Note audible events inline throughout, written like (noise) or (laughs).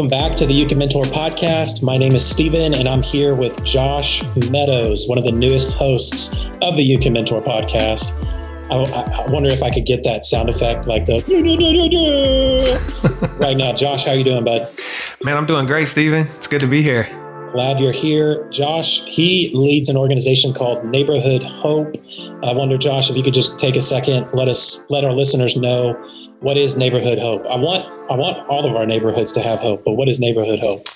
Welcome back to the You Can Mentor podcast. My name is Stephen, and I'm here with Josh Meadows, one of the newest hosts of the You Can Mentor podcast. I, I wonder if I could get that sound effect like the (laughs) right now. Josh, how you doing, bud? Man, I'm doing great, Stephen. It's good to be here. Glad you're here. Josh, he leads an organization called Neighborhood Hope. I wonder, Josh, if you could just take a second, let us let our listeners know what is neighborhood hope? I want I want all of our neighborhoods to have hope, but what is neighborhood hope?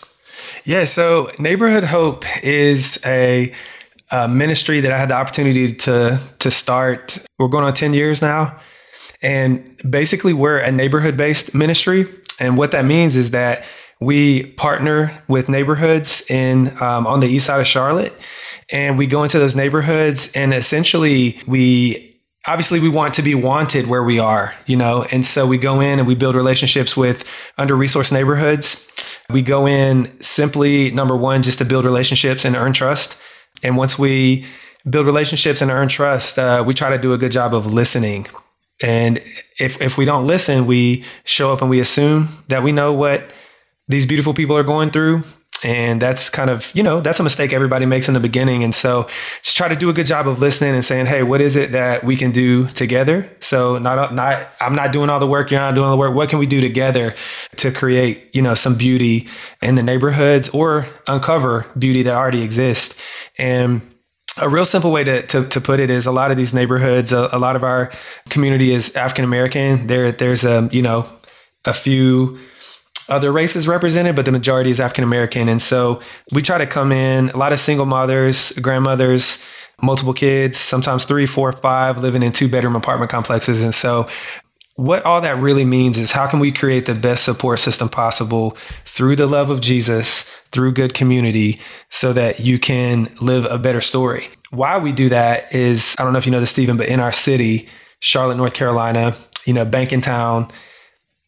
Yeah, so neighborhood hope is a, a ministry that I had the opportunity to to start. We're going on ten years now, and basically we're a neighborhood based ministry. And what that means is that we partner with neighborhoods in um, on the east side of Charlotte, and we go into those neighborhoods and essentially we obviously we want to be wanted where we are, you know, and so we go in and we build relationships with under resourced neighborhoods. We go in simply, number one, just to build relationships and earn trust. And once we build relationships and earn trust, uh, we try to do a good job of listening. And if, if we don't listen, we show up and we assume that we know what these beautiful people are going through and that's kind of, you know, that's a mistake everybody makes in the beginning. And so just try to do a good job of listening and saying, hey, what is it that we can do together? So not, not, I'm not doing all the work, you're not doing all the work. What can we do together to create, you know, some beauty in the neighborhoods or uncover beauty that already exists? And a real simple way to, to, to, put it is a lot of these neighborhoods, a, a lot of our community is African American. There, there's a, you know, a few other races represented, but the majority is African American. And so we try to come in a lot of single mothers, grandmothers, multiple kids, sometimes three, four, five, living in two bedroom apartment complexes. And so what all that really means is how can we create the best support system possible through the love of Jesus, through good community, so that you can live a better story. Why we do that is, I don't know if you know this, Stephen, but in our city, Charlotte, North Carolina, you know, banking town,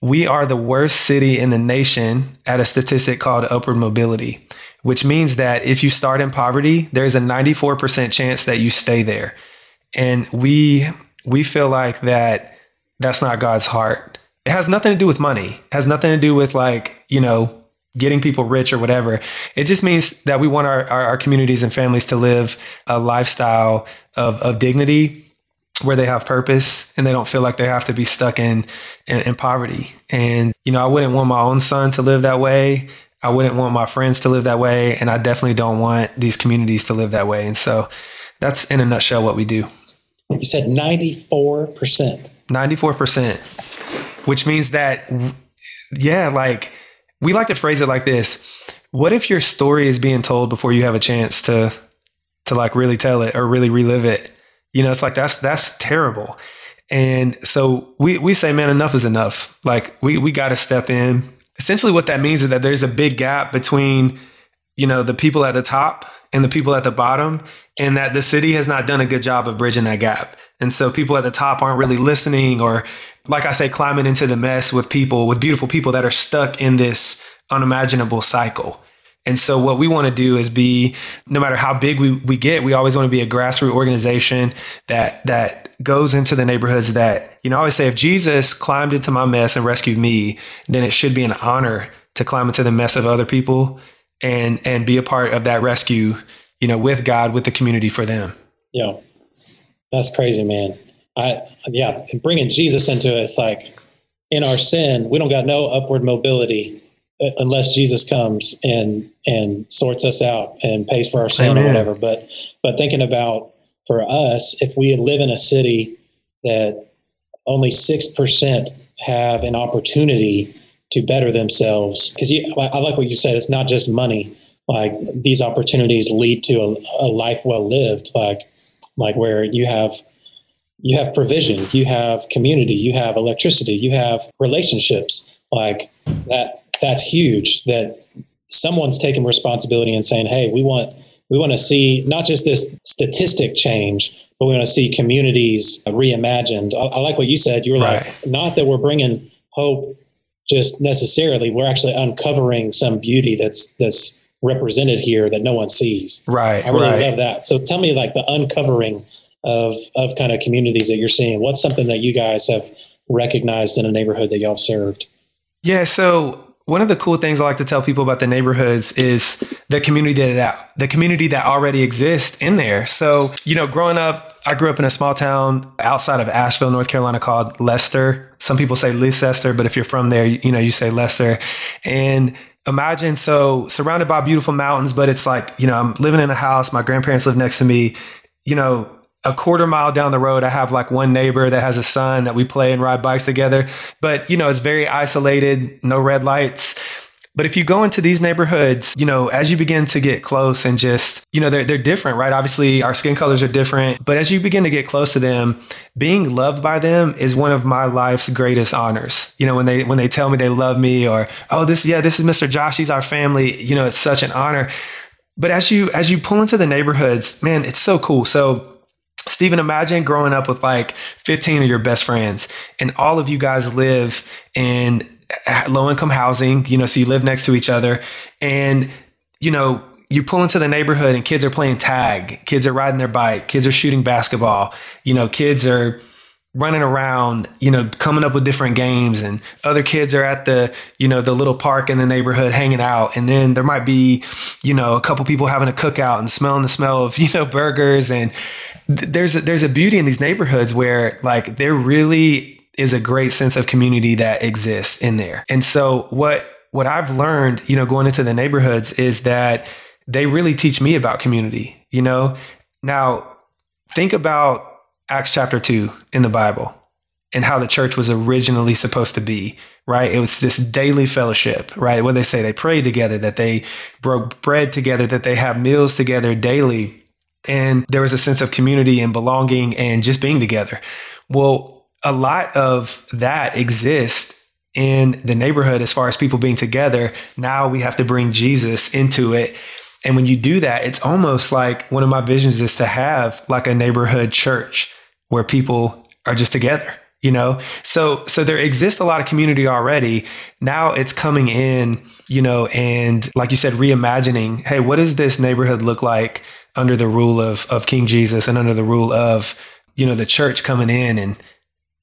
we are the worst city in the nation at a statistic called upward mobility, which means that if you start in poverty, there's a 94% chance that you stay there. And we we feel like that that's not God's heart. It has nothing to do with money. It has nothing to do with like, you know, getting people rich or whatever. It just means that we want our, our, our communities and families to live a lifestyle of, of dignity where they have purpose and they don't feel like they have to be stuck in, in, in poverty. And you know, I wouldn't want my own son to live that way. I wouldn't want my friends to live that way, and I definitely don't want these communities to live that way. And so, that's in a nutshell what we do. You said ninety four percent. Ninety four percent, which means that, yeah, like we like to phrase it like this: What if your story is being told before you have a chance to to like really tell it or really relive it? You know, it's like that's that's terrible. And so we we say, man, enough is enough. Like we we got to step in. Essentially, what that means is that there's a big gap between you know the people at the top and the people at the bottom and that the city has not done a good job of bridging that gap and so people at the top aren't really listening or like i say climbing into the mess with people with beautiful people that are stuck in this unimaginable cycle and so what we want to do is be, no matter how big we, we get, we always want to be a grassroots organization that that goes into the neighborhoods that, you know, I always say if Jesus climbed into my mess and rescued me, then it should be an honor to climb into the mess of other people and and be a part of that rescue, you know, with God, with the community for them. Yeah. That's crazy, man. I yeah, bringing Jesus into it, it's like in our sin, we don't got no upward mobility Uh, unless Jesus comes and and sorts us out and pays for our sin Amen. or whatever. But but thinking about for us, if we live in a city that only six percent have an opportunity to better themselves, because I like what you said. It's not just money. Like these opportunities lead to a, a life well lived. Like like where you have you have provision, you have community, you have electricity, you have relationships. Like that, that's huge. That someone's taking responsibility and saying, "Hey, we want we want to see not just this statistic change, but we want to see communities reimagined." I, I like what you said. You were right. like, not that we're bringing hope just necessarily. We're actually uncovering some beauty that's that's represented here that no one sees. Right. I really right. love that. So tell me, like the uncovering of of kind of communities that you're seeing. What's something that you guys have recognized in a neighborhood that y'all served? Yeah. So one of the cool things I like to tell people about the neighborhoods is the community that the community that already exists in there. So, you know, growing up, I grew up in a small town outside of Asheville, North Carolina called Leicester. Some people say Leicester, but if you're from there, you know, you say Leicester. And imagine so surrounded by beautiful mountains, but it's like, you know, I'm living in a house, my grandparents live next to me, you know, a quarter mile down the road, I have like one neighbor that has a son that we play and ride bikes together. But, you know, it's very isolated, no red lights. But if you go into these neighborhoods, you know, as you begin to get close and just, you know, they're, they're different, right? Obviously, our skin colors are different. But as you begin to get close to them, being loved by them is one of my life's greatest honors. You know, when they when they tell me they love me or, oh, this, yeah, this is Mr. Josh, he's our family, you know, it's such an honor. But as you as you pull into the neighborhoods, man, it's so cool. So Stephen, imagine growing up with like 15 of your best friends and all of you guys live in low income housing, you know, so you live next to each other and, you know, you pull into the neighborhood and kids are playing tag, kids are riding their bike, kids are shooting basketball, you know, kids are running around, you know, coming up with different games and other kids are at the, you know, the little park in the neighborhood hanging out. And then there might be, you know, a couple people having a cookout and smelling the smell of, (laughs) you know, burgers and there's a, there's a beauty in these neighborhoods where like there really is a great sense of community that exists in there. And so what what I've learned, you know, going into the neighborhoods is that they really teach me about community, you know? Now, think about Acts chapter 2 in the Bible and how the church was originally supposed to be, right? It was this daily fellowship, right? What they say, they prayed together, that they broke bread together, that they have meals together daily and there was a sense of community and belonging and just being together. Well, a lot of that exists in the neighborhood as far as people being together. Now we have to bring Jesus into it. And when you do that, it's almost like one of my visions is to have like a neighborhood church where people are just together you know so so there exists a lot of community already now it's coming in you know and like you said reimagining hey what does this neighborhood look like under the rule of of King Jesus and under the rule of you know the church coming in and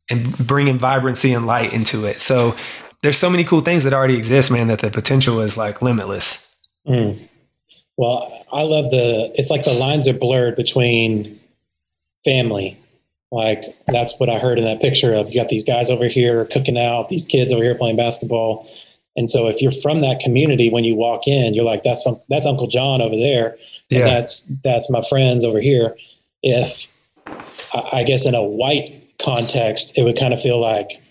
and bringing vibrancy and light into it. So there's so many cool things that already exist, man, that the potential is like limitless. Mm. Well, I love the. It's like the lines are blurred between family. Like that's what I heard in that picture of you got these guys over here cooking out, these kids over here playing basketball. And so if you're from that community, when you walk in, you're like, that's that's Uncle John over there yeah. that's that's my friends over here. If I guess in a white context, it would kind of feel like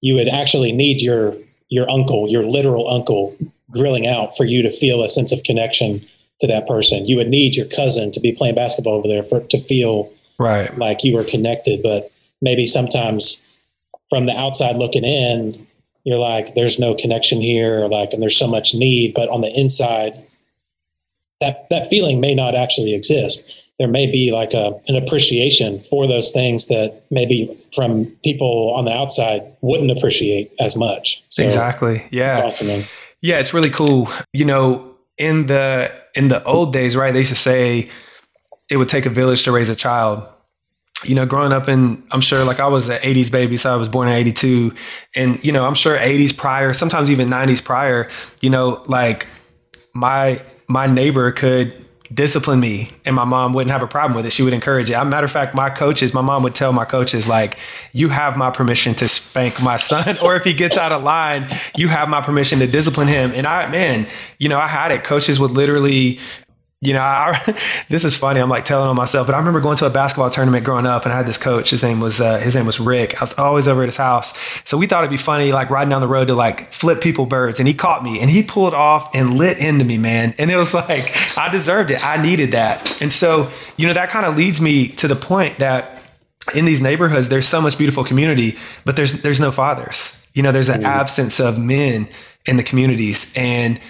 you would actually need your your uncle, your literal uncle, grilling out for you to feel a sense of connection to that person. You would need your cousin to be playing basketball over there for to feel right like you were connected. But maybe sometimes from the outside looking in, you're like, there's no connection here, like, and there's so much need. But on the inside, that that feeling may not actually exist. There may be like a an appreciation for those things that maybe from people on the outside wouldn't appreciate as much. So exactly. Yeah. It's awesome. Yeah, it's really cool. You know, in the in the old days, right? They used to say it would take a village to raise a child you know, growing up in, I'm sure like I was an 80s baby, so I was born in 82. And, you know, I'm sure 80s prior, sometimes even 90s prior, you know, like my my neighbor could discipline me and my mom wouldn't have a problem with it. She would encourage it. Matter of fact, my coaches, my mom would tell my coaches, like, you have my permission to spank my son. (laughs) or if he gets out of line, you have my permission to discipline him. And I, man, you know, I had it. Coaches would literally you know, I, (laughs) this is funny. I'm like telling on myself, but I remember going to a basketball tournament growing up, and I had this coach. His name was uh, his name was Rick. I was always over at his house, so we thought it'd be funny, like riding down the road to like flip people birds. And he caught me, and he pulled off and lit into me, man. And it was (laughs) like I deserved it. I needed that. And so, you know, that kind of leads me to the point that in these neighborhoods, there's so much beautiful community, but there's there's no fathers. You know, there's an mm-hmm. absence of men in the communities, and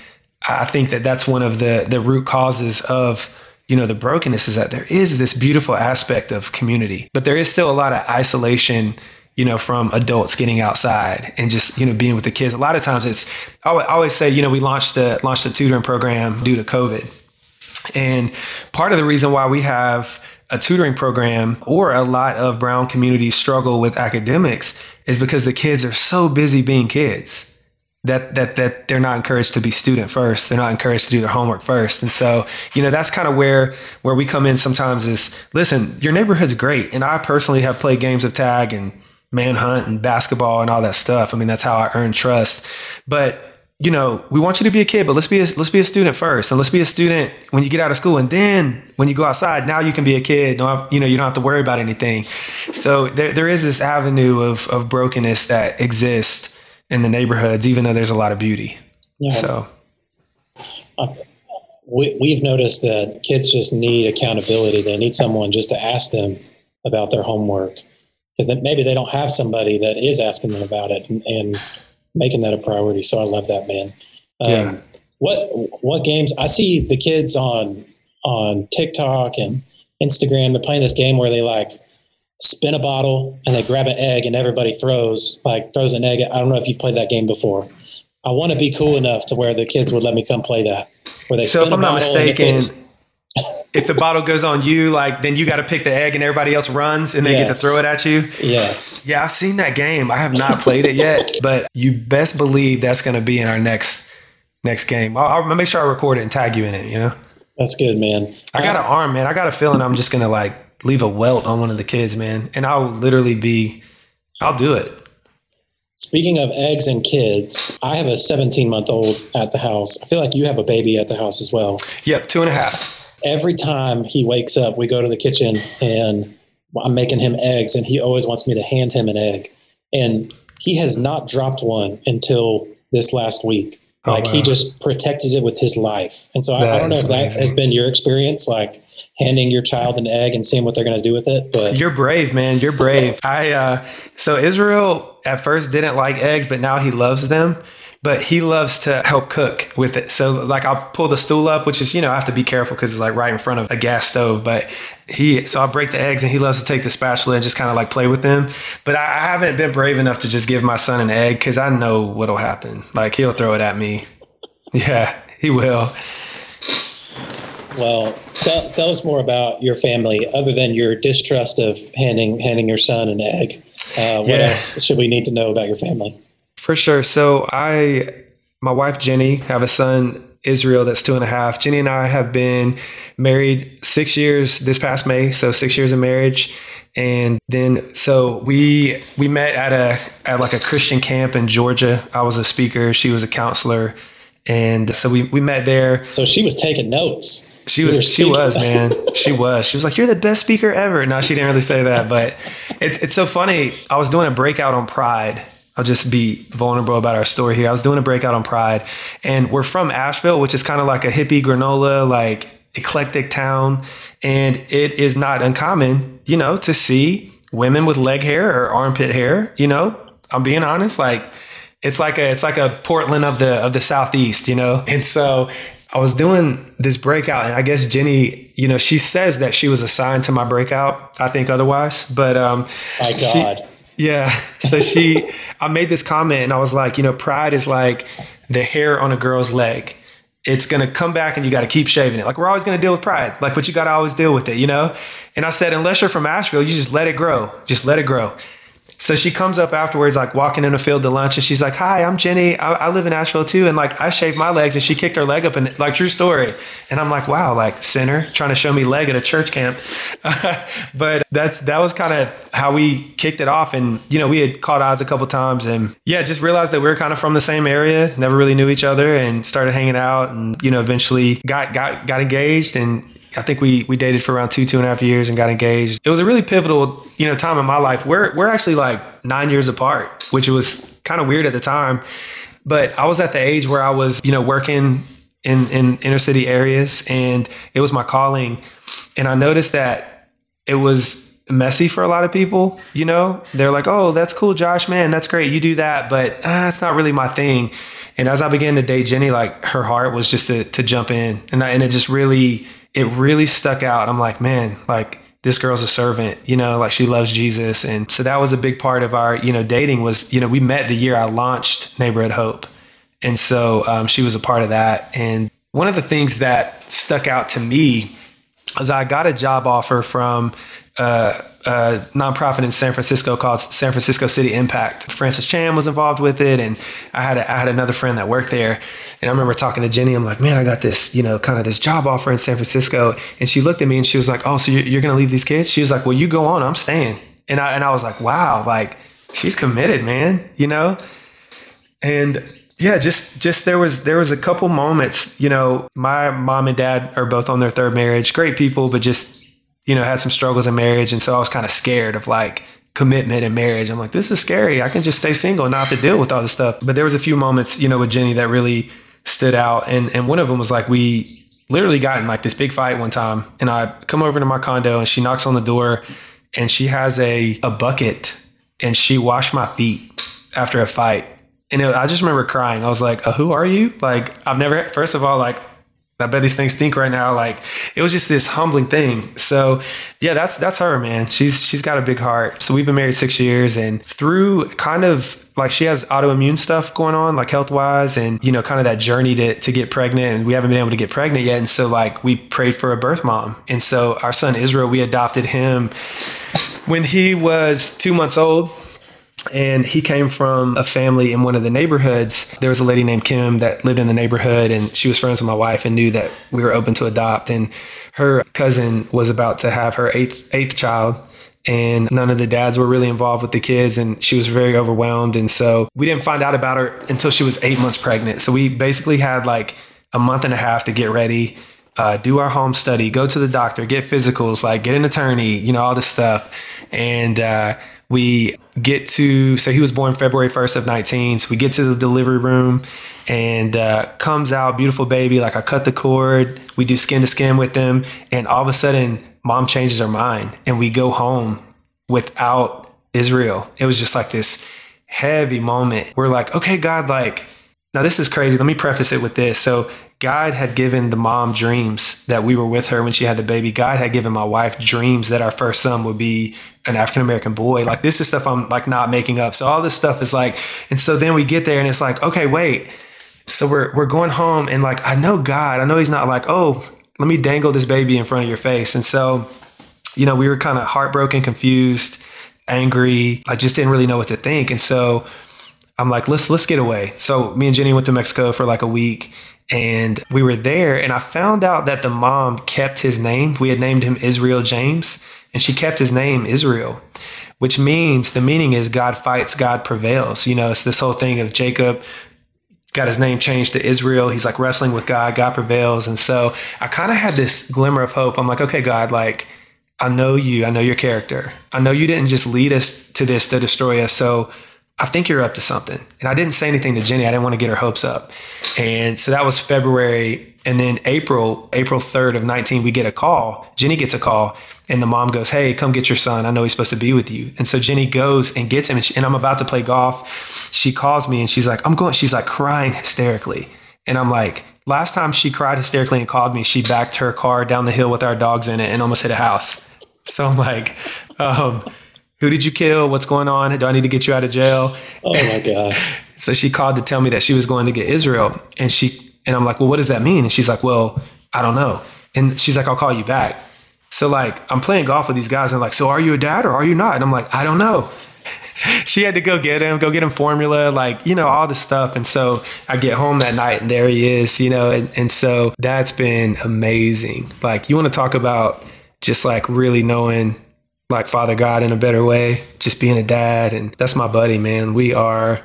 I think that that's one of the the root causes of you know the brokenness is that there is this beautiful aspect of community, but there is still a lot of isolation you know, from adults getting outside and just, you know, being with the kids. A lot of times it's, I always say, you know, we launched the, launched a tutoring program due to COVID. And part of the reason why we have a tutoring program or a lot of brown communities struggle with academics is because the kids are so busy being kids that that that they're not encouraged to be student first they're not encouraged to do their homework first and so you know that's kind of where where we come in sometimes is listen your neighborhood's great and i personally have played games of tag and manhunt and basketball and all that stuff. I mean, that's how I earn trust. But you know, we want you to be a kid, but let's be a, let's be a student first, and let's be a student when you get out of school, and then when you go outside, now you can be a kid. No, you know, you don't have to worry about anything. So there, there is this avenue of of brokenness that exists in the neighborhoods, even though there's a lot of beauty. Yeah. So. Uh, we, we've noticed that kids just need accountability. They need someone just to ask them about their homework because then maybe they don't have somebody that is asking them about it and, and making that a priority. So I love that, man. Um, yeah. What what games? I see the kids on on TikTok and Instagram. They're playing this game where they like spin a bottle and they grab an egg and everybody throws like throws an egg. I don't know if you've played that game before. I want to be cool enough to where the kids would let me come play that. Where they so if I'm not mistaken, (laughs) if the bottle goes on you, like then you got to pick the egg and everybody else runs and they yes. get to throw it at you. Yes. Yeah, I've seen that game. I have not played it yet, (laughs) but you best believe that's going to be in our next next game. I'll, I'll, make sure I record it and tag you in it. You know. That's good, man. I got an arm, man. I got a feeling I'm just gonna like leave a welt on one of the kids, man, and I'll literally be, I'll do it. Speaking of eggs and kids, I have a 17 month old at the house. I feel like you have a baby at the house as well. Yep, two and a half every time he wakes up, we go to the kitchen and I'm making him eggs, and he always wants me to hand him an egg. And he has not dropped one until this last week. Oh, like wow. he just protected it with his life. And so I, I, don't know if amazing. that has been your experience, like handing your child an egg and seeing what they're going to do with it. But you're brave, man. You're brave. I, uh, so Israel at first didn't like eggs, but now he loves them but he loves to help cook with it. So like I'll pull the stool up, which is, you know, I have to be careful because it's like right in front of a gas stove, but he, so I'll break the eggs and he loves to take the spatula and just kind of like play with them. But I, haven't been brave enough to just give my son an egg because I know what'll happen. Like he'll throw it at me. Yeah, he will. Well, tell, tell us more about your family other than your distrust of handing handing your son an egg. Uh, what yeah. else should we need to know about your family? For sure. So I, my wife Jenny, have a son Israel that's two and a half. Jenny and I have been married six years this past May, so six years of marriage. And then so we we met at a at like a Christian camp in Georgia. I was a speaker, she was a counselor. And so we we met there. So she was taking notes. She was she was, man. she was. She was like, You're the best speaker ever. No, she didn't really say that, but it, it's so funny. I was doing a breakout on pride I'll just be vulnerable about our story here. I was doing a breakout on Pride, and we're from Asheville, which is kind of like a hippie granola, like eclectic town. And it is not uncommon, you know, to see women with leg hair or armpit hair. You know, I'm being honest, like it's like a it's like a Portland of the of the southeast, you know. And so I was doing this breakout, and I guess Jenny, you know, she says that she was assigned to my breakout. I think otherwise, but um, my God. She, yeah. So she, I made this comment and I was like, you know, pride is like the hair on a girl's leg. It's to come back and you got to keep shaving it. Like we're always to deal with pride. Like, but you got to always deal with it, you know? And I said, unless you're from Asheville, you just let it grow. Just let it grow. So she comes up afterwards, like walking in a field to lunch, and she's like, "Hi, I'm Jenny. I, I, live in Asheville too, and like I shaved my legs." And she kicked her leg up, and like true story. And I'm like, "Wow, like sinner trying to show me leg at a church camp." (laughs) but that's that was kind of how we kicked it off, and you know we had caught eyes a couple times, and yeah, just realized that we were kind of from the same area, never really knew each other, and started hanging out, and you know eventually got got got engaged, and I think we we dated for around two two and a half years and got engaged. It was a really pivotal you know time in my life. We're we're actually like nine years apart, which was kind of weird at the time. But I was at the age where I was you know working in in inner city areas, and it was my calling. And I noticed that it was messy for a lot of people. You know, they're like, "Oh, that's cool, Josh, man, that's great. You do that, but uh, it's not really my thing." And as I began to date Jenny, like her heart was just to to jump in, and I, and it just really it really stuck out. I'm like, man, like this girl's a servant, you know, like she loves Jesus. And so that was a big part of our, you know, dating was, you know, we met the year I launched Neighborhood Hope. And so um, she was a part of that. And one of the things that stuck out to me is I got a job offer from uh, a nonprofit in San Francisco called San Francisco City Impact. Francis Chan was involved with it, and I had a, I had another friend that worked there. And I remember talking to Jenny. I'm like, man, I got this, you know, kind of this job offer in San Francisco. And she looked at me and she was like, oh, so you're, you're going to leave these kids? She was like, well, you go on. I'm staying. And I and I was like, wow, like she's committed, man. You know, and yeah just just there was there was a couple moments you know my mom and dad are both on their third marriage great people but just you know had some struggles in marriage and so i was kind of scared of like commitment and marriage i'm like this is scary i can just stay single and not have to deal with all this stuff but there was a few moments you know with jenny that really stood out and and one of them was like we literally got in like this big fight one time and i come over to my condo and she knocks on the door and she has a a bucket and she washed my feet after a fight and it, I just remember crying. I was like, uh, "Who are you?" Like I've never. First of all, like I bet these things stink right now. Like it was just this humbling thing. So yeah, that's that's her, man. She's she's got a big heart. So we've been married six years, and through kind of like she has autoimmune stuff going on, like health wise, and you know, kind of that journey to to get pregnant, and we haven't been able to get pregnant yet. And so like we prayed for a birth mom, and so our son Israel, we adopted him when he was two months old and he came from a family in one of the neighborhoods. There was a lady named Kim that lived in the neighborhood, and she was friends with my wife and knew that we were open to adopt. And her cousin was about to have her eighth eighth child, and none of the dads were really involved with the kids, and she was very overwhelmed. And so we didn't find out about her until she was eight months pregnant. So we basically had like a month and a half to get ready. Uh, do our home study, go to the doctor, get physicals, like get an attorney, you know, all this stuff. And uh, we get to so he was born February 1st of 19 so we get to the delivery room and uh, comes out beautiful baby like I cut the cord we do skin to skin with them and all of a sudden mom changes her mind and we go home without Israel. It was just like this heavy moment. We're like okay God like now this is crazy. Let me preface it with this. So God had given the mom dreams that we were with her when she had the baby. God had given my wife dreams that our first son would be an African American boy. Like this is stuff I'm like not making up. So all this stuff is like, and so then we get there and it's like, okay, wait. So we're we're going home and like I know God. I know He's not like, oh, let me dangle this baby in front of your face. And so, you know, we were kind of heartbroken, confused, angry. I just didn't really know what to think. And so I'm like, let's let's get away. So me and Jenny went to Mexico for like a week and we were there and I found out that the mom kept his name. We had named him Israel James and she kept his name Israel, which means the meaning is God fights, God prevails. You know, it's this whole thing of Jacob got his name changed to Israel. He's like wrestling with God, God prevails. And so I kind of had this glimmer of hope. I'm like, okay, God, like, I know you, I know your character. I know you didn't just lead us to this to destroy us. So I think you're up to something. And I didn't say anything to Jenny. I didn't want to get her hopes up. And so that was February. And then April, April 3rd of 19, we get a call. Jenny gets a call and the mom goes, Hey, come get your son. I know he's supposed to be with you. And so Jenny goes and gets him. And, she, and I'm about to play golf. She calls me and she's like, I'm going, she's like crying hysterically. And I'm like, last time she cried hysterically and called me, she backed her car down the hill with our dogs in it and almost hit a house. So I'm like, um, who did you kill? What's going on? Do I need to get you out of jail? Oh my gosh. (laughs) so she called to tell me that she was going to get Israel. And she and I'm like, well, what does that mean? And she's like, well, I don't know. And she's like, I'll call you back. So like I'm playing golf with these guys and like, so are you a dad or are you not? And I'm like, I don't know. (laughs) she had to go get him, go get him formula, like, you know, all this stuff. And so I get home that night and there he is, you know, and, and so that's been amazing. Like you want to talk about just like really knowing like Father God in a better way, just being a dad. And that's my buddy, man. We are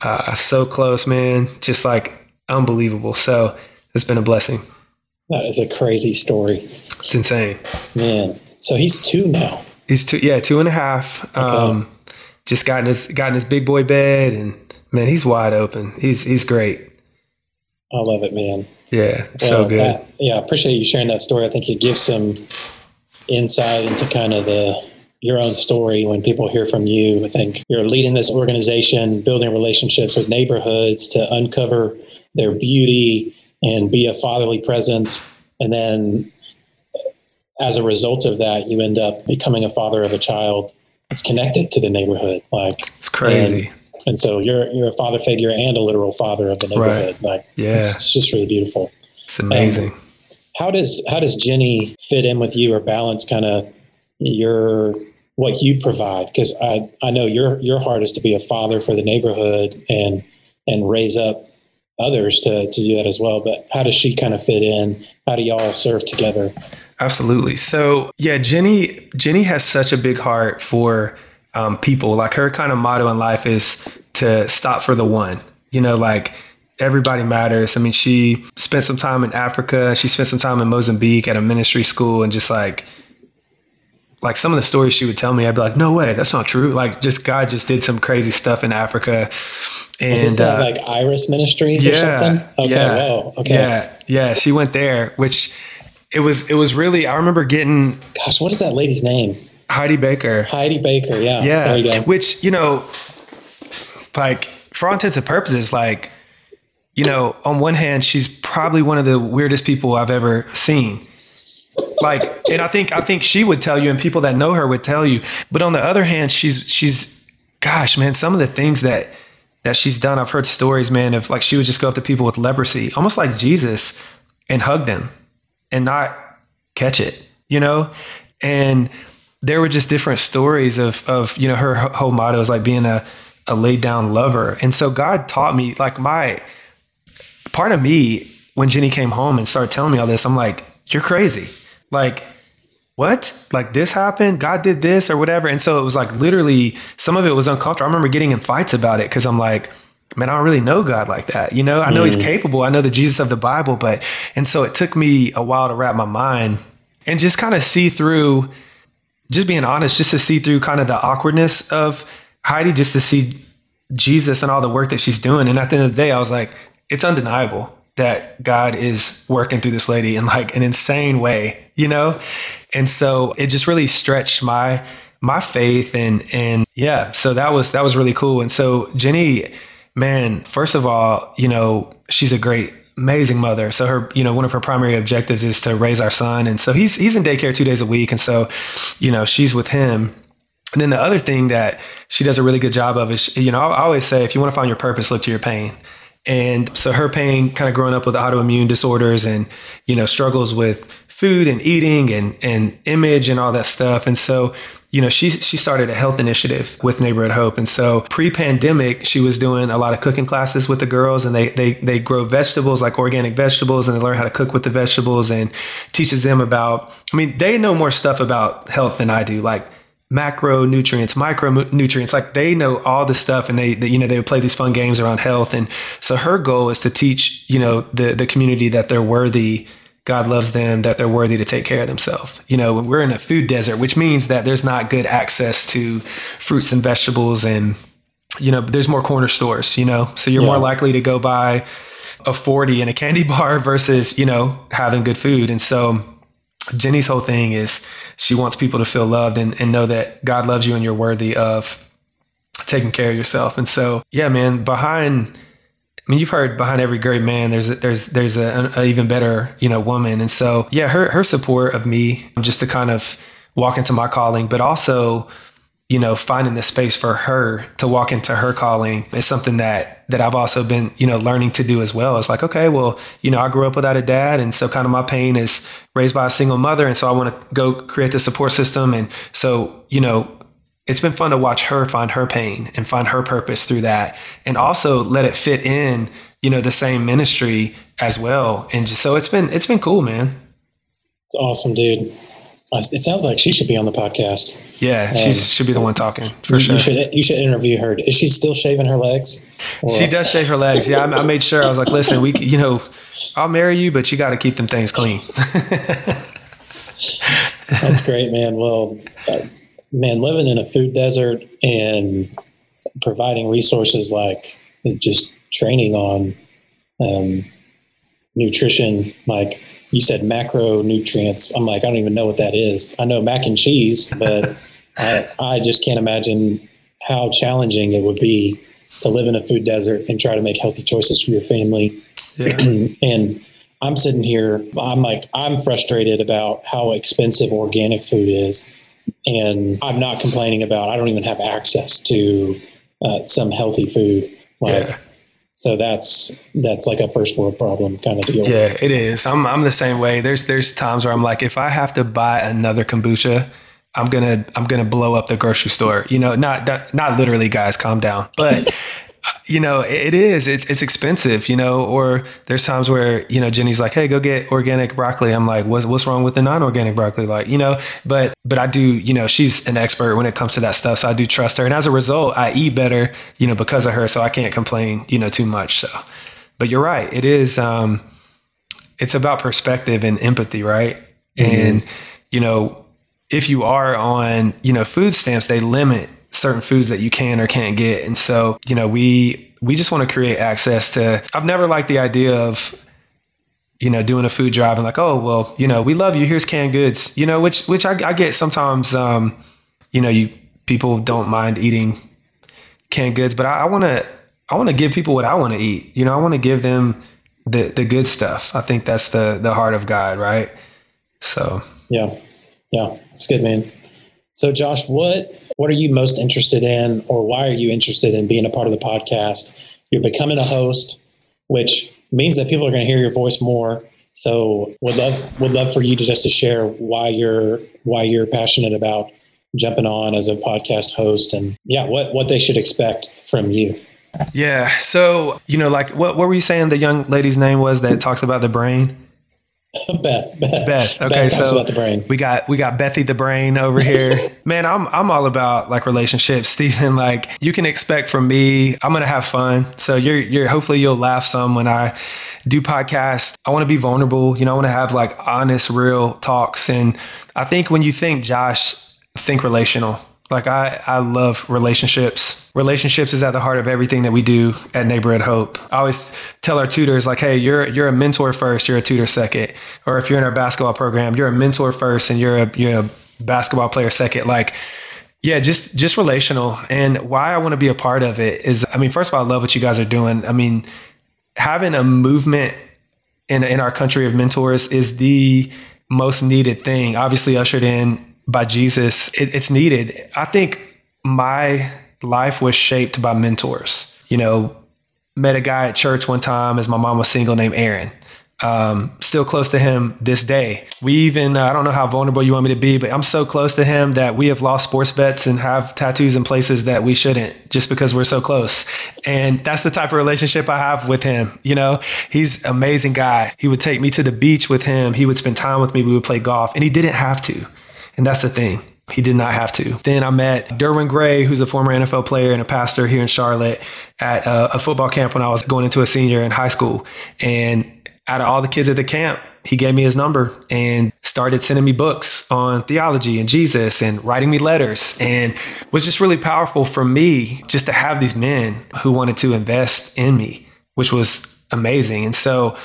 uh, so close, man. Just like unbelievable. So it's been a blessing. That is a crazy story. It's insane. Man. So he's two now. He's two, yeah, two and a half. Okay. Um, just got in his got in his big boy bed, and man, he's wide open. He's he's great. I love it, man. Yeah, well, so good. That, yeah, I appreciate you sharing that story. I think it gives some insight into kind of the your own story when people hear from you. I think you're leading this organization, building relationships with neighborhoods to uncover their beauty and be a fatherly presence. And then as a result of that, you end up becoming a father of a child that's connected to the neighborhood. Like it's crazy. And, and so you're you're a father figure and a literal father of the neighborhood. Right. Like yeah, it's, it's, just really beautiful. It's amazing. Um, how does how does Jenny fit in with you or balance kind of your what you provide? Because I I know your your heart is to be a father for the neighborhood and and raise up others to, to do that as well. But how does she kind of fit in? How do y'all serve together? Absolutely. So yeah, Jenny Jenny has such a big heart for um, people. Like her kind of motto in life is to stop for the one. You know, like everybody matters. I mean, she spent some time in Africa. She spent some time in Mozambique at a ministry school, and just like like some of the stories she would tell me, I'd be like, no way, that's not true. Like just God just did some crazy stuff in Africa. And Was this uh, like Iris Ministries yeah, or something? Okay, yeah, whoa. Okay. Yeah, yeah. She went there, which it was it was really I remember getting gosh, what is that lady's name? Heidi Baker. Heidi Baker, yeah. Yeah. You which, you know, like for all intents and purposes, like, you know, on one hand, she's probably one of the weirdest people I've ever seen. Like and i think i think she would tell you and people that know her would tell you. But on the other hand she's she's gosh man some of the things that that she's done i've heard stories man of like she would just go up to people with leprosy almost like jesus and hug them and not catch it you know? And there were just different stories of of you know her whole motto is like being a a laid down lover. And so god taught me like my part of me when jenny came home and started telling me all this i'm like you're crazy like, what? Like this happened? God did this or whatever. And so it was like literally some of it was uncomfortable. I remember getting in fights about it because I'm like, man, I don't really know God like that. You know, I know mm. he's capable. I know the Jesus of the Bible, but, and so it took me a while to wrap my mind and just kind of see through, just being honest, just to see through kind of the awkwardness of Heidi, just to see Jesus and all the work that she's doing. And at the end of the day, I was like, it's undeniable that God is working through this lady in like an insane way, you know? And so it just really stretched my my faith and and yeah, so that was that was really cool. And so Jenny, man, first of all, you know, she's a great amazing mother. So her, you know, one of her primary objectives is to raise our son. And so he's he's in daycare 2 days a week and so, you know, she's with him. And then the other thing that she does a really good job of is, you know, I always say if you want to find your purpose, look to your pain. And so her pain kind of growing up with autoimmune disorders and, you know, struggles with food and eating and, and image and all that stuff. And so, you know, she, she started a health initiative with Neighborhood Hope. And so pre-pandemic, she was doing a lot of cooking classes with the girls and they, they, they grow vegetables, like organic vegetables, and they learn how to cook with the vegetables and teaches them about, I mean, they know more stuff about health than I do. Like macronutrients, micronutrients. Like they know all the stuff, and they, they, you know they would play these fun games around health. And so her goal is to teach you know the the community that they're worthy. God loves them, that they're worthy to take care of themselves. You know, we're in a food desert, which means that there's not good access to fruits and vegetables, and you know, there's more corner stores. You know, so you're yeah. more likely to go buy a 40 in a candy (laughs) bar versus you know having good food. And so Jenny's whole thing is she wants people to feel loved and, and know that God loves you and you're worthy of taking care of yourself. And so, yeah, man, behind, I mean, you've heard behind every great man, there's a, there's there's a, a, even better, you know, woman. And so, yeah, her her support of me just to kind of walk into my calling, but also you know, finding the space for her to walk into her calling is something that that I've also been, you know, learning to do as well. It's like, okay, well, you know, I grew up without a dad, and so kind of my pain is raised by a single mother, and so I want to go create the support system, and so you know, it's been fun to watch her find her pain and find her purpose through that, and also let it fit in, you know, the same ministry as well, and just so it's been it's been cool, man. It's awesome, dude. It sounds like she should be on the podcast. Yeah, she um, should be the one talking for you, sure. You should you should interview her. Is she still shaving her legs? Or? She does shave her legs. Yeah, I, I, made sure. I was like, listen, we, you know, I'll marry you, but you got to keep them things clean. (laughs) That's great, man. Well, uh, man, living in a food desert and providing resources like just training on um, nutrition, like you said macronutrients. I'm like, I don't even know what that is. I know mac and cheese, but (laughs) I, I just can't imagine how challenging it would be to live in a food desert and try to make healthy choices for your family. Yeah. (clears throat) and I'm sitting here, I'm like, I'm frustrated about how expensive organic food is. And I'm not complaining about, I don't even have access to uh, some healthy food. Like, yeah. So that's, that's like a first world problem kind of deal. Yeah, it is. I'm, I'm the same way. There's, there's times where I'm like, if I have to buy another kombucha, I'm gonna I'm gonna blow up the grocery store. You know, not not, not literally, guys. Calm down. But you know, it is. It's, it's expensive. You know, or there's times where you know Jenny's like, "Hey, go get organic broccoli." I'm like, "What's what's wrong with the non-organic broccoli?" Like, you know, but but I do. You know, she's an expert when it comes to that stuff, so I do trust her, and as a result, I eat better. You know, because of her, so I can't complain. You know, too much. So, but you're right. It is. Um, it's about perspective and empathy, right? Mm-hmm. And you know if you are on, you know, food stamps, they limit certain foods that you can or can't get. And so, you know, we we just want to create access to I've never liked the idea of you know, doing a food drive and like, oh, well, you know, we love you. Here's canned goods, you know, which, which I, I get sometimes, um, you know, you people don't mind eating canned goods, but I, want to, I want to give people what I want to eat. You know, I want to give them the, the good stuff. I think that's the, the heart of God. Right. So, yeah. Yeah, it's good, man. So, Josh, what what are you most interested in, or why are you interested in being a part of the podcast? You're becoming a host, which means that people are going to hear your voice more. So, would love would love for you to just to share why you're why you're passionate about jumping on as a podcast host, and yeah, what what they should expect from you. Yeah. So, you know, like what what were you saying? The young lady's name was that talks about the brain. (laughs) Beth, Beth. Beth. Okay, Beth so about the brain. we got we got Bethy the brain over here. (laughs) Man, I'm I'm all about like relationships, (laughs) Stephen. Like you can expect from me, I'm gonna have fun. So you're you're hopefully you'll laugh some when I do podcasts. I want to be vulnerable. You know, I want to have like honest, real talks. And I think when you think Josh, think relational. Like I, I love relationships. Relationships is at the heart of everything that we do at Neighborhood Hope. I always tell our tutors like, hey, you're you're a mentor first, you're a tutor second. Or if you're in our basketball program, you're a mentor first and you're a you're a basketball player second. Like, yeah, just just relational. And why I want to be a part of it is, I mean, first of all, I love what you guys are doing. I mean, having a movement in in our country of mentors is the most needed thing. Obviously, ushered in by Jesus, it, it's needed. I think my life was shaped by mentors. You know, met a guy at church one time as my mom was single named Aaron. Um, still close to him this day. We even, uh, I don't know how vulnerable you want me to be, but I'm so close to him that we have lost sports bets and have tattoos in places that we shouldn't just because we're so close. And that's the type of relationship I have with him. You know, he's amazing guy. He would take me to the beach with him. He would spend time with me. We would play golf and he didn't have to. And that's the thing. He did not have to. Then I met Derwin Gray, who's a former NFL player and a pastor here in Charlotte, at a, a, football camp when I was going into a senior in high school. And out of all the kids at the camp, he gave me his number and started sending me books on theology and Jesus and writing me letters. And was just really powerful for me just to have these men who wanted to invest in me, which was amazing. And so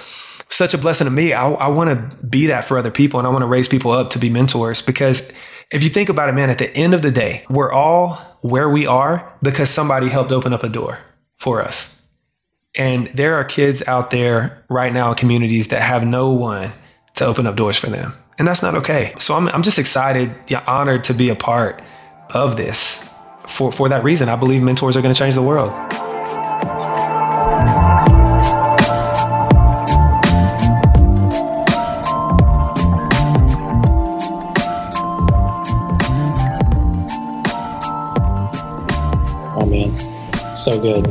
such a blessing to me. I, I want to be that for other people and I want to raise people up to be mentors because if you think about it, man, at the end of the day, we're all where we are because somebody helped open up a door for us. And there are kids out there right now in communities that have no one to open up doors for them. And that's not okay. So I'm, I'm just excited, yeah, honored to be a part of this for, for that reason. I believe mentors are going to change the world. So good.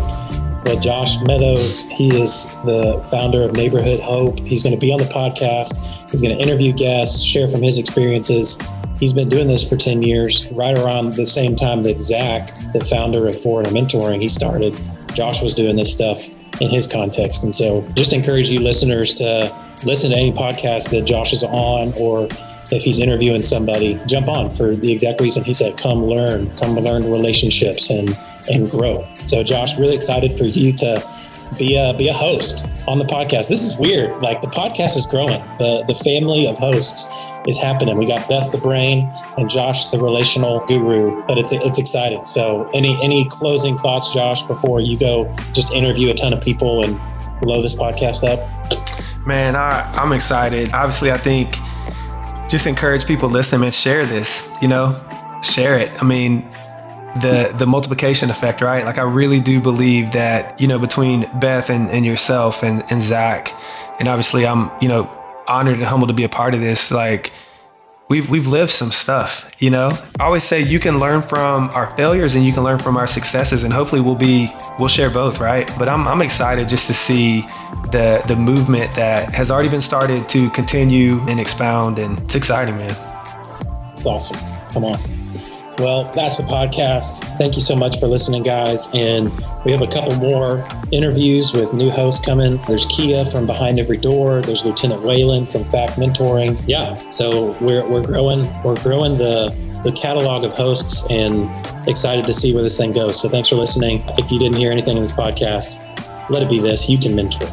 Well, Josh Meadows, he is the founder of Neighborhood Hope. He's going to be on the podcast. He's going to interview guests, share from his experiences. He's been doing this for 10 years, right around the same time that Zach, the founder of Forerunner Mentoring, he started. Josh was doing this stuff in his context. And so just encourage you listeners to listen to any podcast that Josh is on or if he's interviewing somebody, jump on for the exact reason he said, come learn, come learn relationships and and grow. So, Josh, really excited for you to be a be a host on the podcast. This is weird. Like the podcast is growing. The the family of hosts is happening. We got Beth the brain and Josh the relational guru, but it's it's exciting. So any any closing thoughts, Josh, before you go just interview a ton of people and blow this podcast up? Man, I, I'm excited. Obviously, I think just encourage people listening and share this, you know, share it. I mean, the the multiplication effect, right? Like I really do believe that, you know, between Beth and, and yourself and, and Zach, and obviously I'm, you know, honored and humbled to be a part of this, like we've we've lived some stuff, you know. I always say you can learn from our failures and you can learn from our successes, and hopefully we'll be we'll share both, right? But I'm I'm excited just to see the the movement that has already been started to continue and expound, and it's exciting, man. It's awesome. Come on. Well, that's the podcast. Thank you so much for listening, guys. And we have a couple more interviews with new hosts coming. There's Kia from Behind Every Door. There's Lieutenant Whalen from Fact Mentoring. Yeah, so we're, we're growing. We're growing the the catalog of hosts and excited to see where this thing goes. So thanks for listening. If you didn't hear anything in this podcast, let it be this: you can mentor.